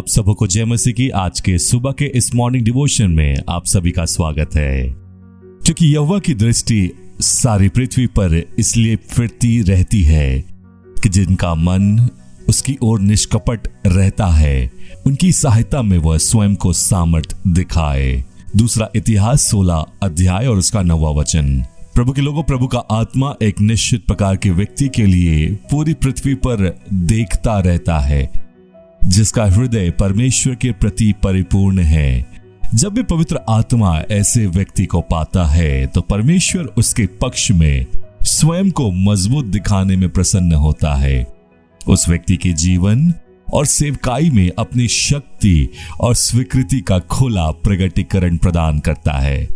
सबों को जय मसीह की। आज के सुबह के इस मॉर्निंग डिवोशन में आप सभी का स्वागत है। क्योंकि यहोवा की दृष्टि सारी पृथ्वी पर इसलिए फिरती रहती है कि जिनका मन उसकी ओर निष्कपट रहता है, उनकी सहायता में वह स्वयं को सामर्थ दिखाए। दूसरा इतिहास सोलह अध्याय और उसका नवा वचन। प्रभु के लोगों, प्रभु का आत्मा एक निश्चित प्रकार के व्यक्ति के लिए पूरी पृथ्वी पर देखता रहता है। जिसका हृदय परमेश्वर के प्रति परिपूर्ण है। जब भी पवित्र आत्मा ऐसे व्यक्ति को पाता है तो परमेश्वर उसके पक्ष में स्वयं को मज़बूत दिखाने में प्रसन्न होता है। उस व्यक्ति के जीवन और सेवकाई में अपनी शक्ति और स्वीकृति का खुला प्रगटीकरण प्रदान करता है।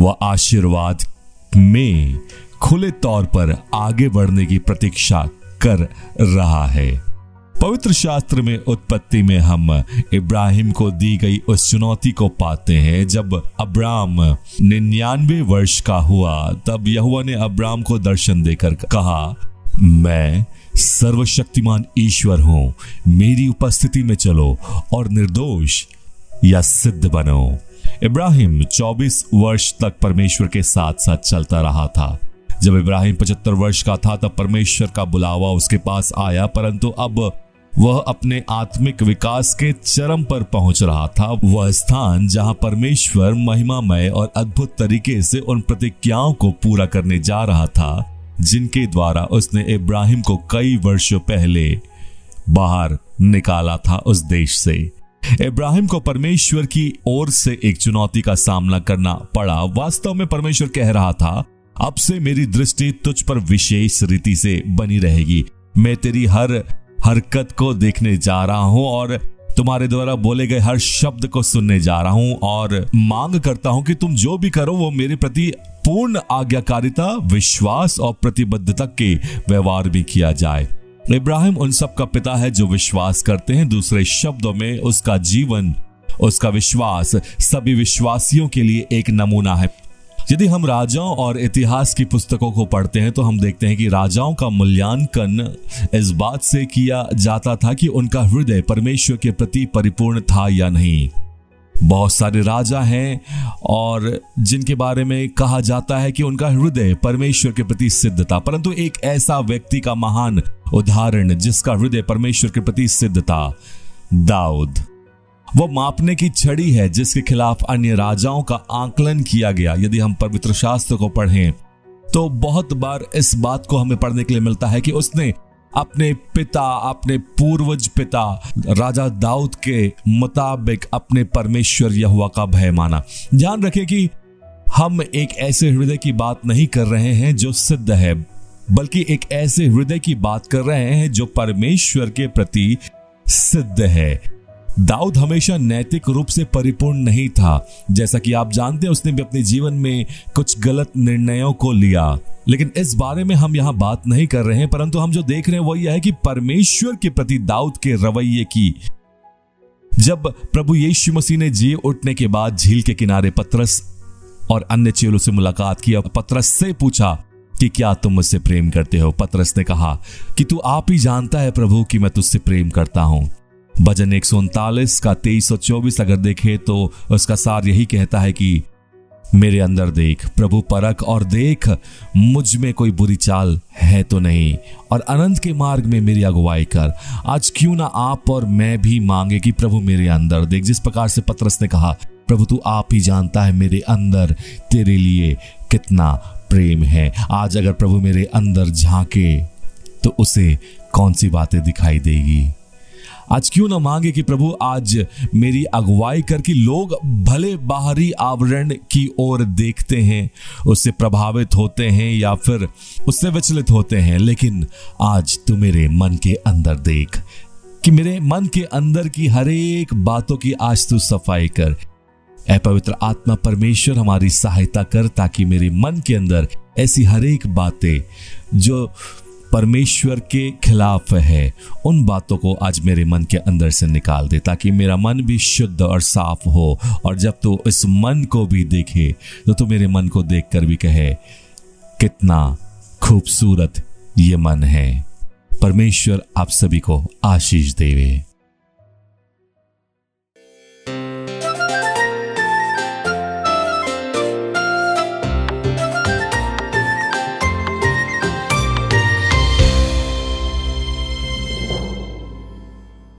वह आशीर्वाद में खुले तौर पर आगे बढ़ने की प्रतीक्षा कर रहा है। पवित्र शास्त्र में उत्पत्ति में हम इब्राहिम को दी गई उस चुनौती को पाते हैं। जब अब्राम निन्यानवे वर्ष का हुआ, तब यहुआ ने अब्राम को दर्शन देकर कहा, मैं सर्वशक्तिमान ईश्वर हूँ। मेरी उपस्थिति में चलो और निर्दोष या सिद्ध बनो। इब्राहिम 24 वर्ष तक परमेश्वर के साथ साथ चलता रहा था। जब इब्राहिम 75 वर्ष का था, तब परमेश्वर का बुलावा उसके पास आया, परंतु अब वह अपने आत्मिक विकास के चरम पर पहुँच रहा था। वह स्थान जहाँ परमेश्वर महिमामय और अद्भुत तरीके से उन प्रतिज्ञाओं को पूरा करने जा रहा था, जिनके द्वारा उसने इब्राहिम को कई वर्षों पहले बाहर निकाला था उस देश से। इब्राहिम को परमेश्वर की ओर से एक चुनौती का सामना करना पड़ा। वास्तव में परमेश्वर कह रहा था, अब से मेरी दृष्टि तुझ पर विशेष रीति से बनी रहेगी। मैं तेरी हर हरकत को देखने जा रहा हूँ और तुम्हारे द्वारा बोले गए हर शब्द को सुनने जा रहा हूँ और मांग करता हूँ कि तुम जो भी करो वो मेरे प्रति पूर्ण आज्ञाकारिता, विश्वास और प्रतिबद्धता के व्यवहार भी किया जाए। इब्राहिम उन सब का पिता है जो विश्वास करते हैं। दूसरे शब्दों में उसका जीवन, उसका विश्वास सभी विश्वासियों के लिए एक नमूना है। यदि हम राजाओं और इतिहास की पुस्तकों को पढ़ते हैं तो हम देखते हैं कि राजाओं का मूल्यांकन इस बात से किया जाता था कि उनका हृदय परमेश्वर के प्रति परिपूर्ण था या नहीं। बहुत सारे राजा हैं और जिनके बारे में कहा जाता है कि उनका हृदय परमेश्वर के प्रति सिद्ध था, परंतु एक ऐसा व्यक्ति का महान उदाहरण जिसका हृदय परमेश्वर के प्रति सिद्ध था, दाऊद। वो मापने की छड़ी है जिसके खिलाफ अन्य राजाओं का आकलन किया गया। यदि हम पवित्र शास्त्र को पढ़ें तो बहुत बार इस बात को हमें पढ़ने के लिए मिलता है कि उसने अपने पिता, अपने पूर्वज पिता, राजा दाऊद के मुताबिक अपने परमेश्वर यहुआ का भय माना। ध्यान रखें कि हम एक ऐसे हृदय की बात नहीं कर रहे हैं जो सिद्ध है, बल्कि एक ऐसे हृदय की बात कर रहे हैं जो परमेश्वर के प्रति सिद्ध है। दाऊद हमेशा नैतिक रूप से परिपूर्ण नहीं था। जैसा कि आप जानते हैं, उसने भी अपने जीवन में कुछ गलत निर्णयों को लिया। लेकिन इस बारे में हम यहाँ बात नहीं कर रहे हैं, परंतु हम जो देख रहे हैं वो यह है कि परमेश्वर के प्रति दाऊद के रवैये की। जब प्रभु यीशु मसीह ने जी उठने के बाद झील के किनारे पत्रस और अन्य चेलों से मुलाकात की और पत्रस से पूछा कि क्या तुम मुझसे प्रेम करते हो? पत्रस ने कहा कि तू आप ही जानता है प्रभु कि मैं तुझसे प्रेम करता हूँ। भजन एक सौ उनतालीस का तेईस अगर देखे तो उसका सार यही कहता है कि, मेरे अंदर देख, प्रभु परख और देख, मुझमें कोई बुरी चाल है तो नहीं, और अनंत के मार्ग में मेरी अगुवाई कर। आज क्यों ना आप और मैं भी मांगे कि प्रभु मेरे अंदर देख। जिस प्रकार से पत्रस ने कहा, प्रभु तू आप ही जानता है मेरे अंदर, तेरे लिए कितना प्रेम है। आज अगर प्रभु मेरे अंदर झांके तो उसे कौन सी बातें दिखाई देगी? आज क्यों ना मांगे कि प्रभु आज मेरी अगुवाई करके लोग भले बाहरी आवरण की ओर देखते हैं, उससे प्रभावित होते हैं या फिर उससे विचलित होते हैं, लेकिन आज तू मेरे मन के अंदर देख कि मेरे मन के अंदर की हर एक बातों की आज तू सफ़ाई कर। ऐ पवित्र आत्मा, परमेश्वर हमारी सहायता कर ताकि मेरे मन के अंदर ऐसी हर एक बातें जो परमेश्वर के खिलाफ है। उन बातों को आज मेरे मन के अंदर से निकाल दे, ताकि मेरा मन भी शुद्ध और साफ़ हो, और जब तू इस मन को भी देखे तो तू मेरे मन को देख कर भी कहे, कितना खूबसूरत ये मन है। परमेश्वर आप सभी को आशीष देवे।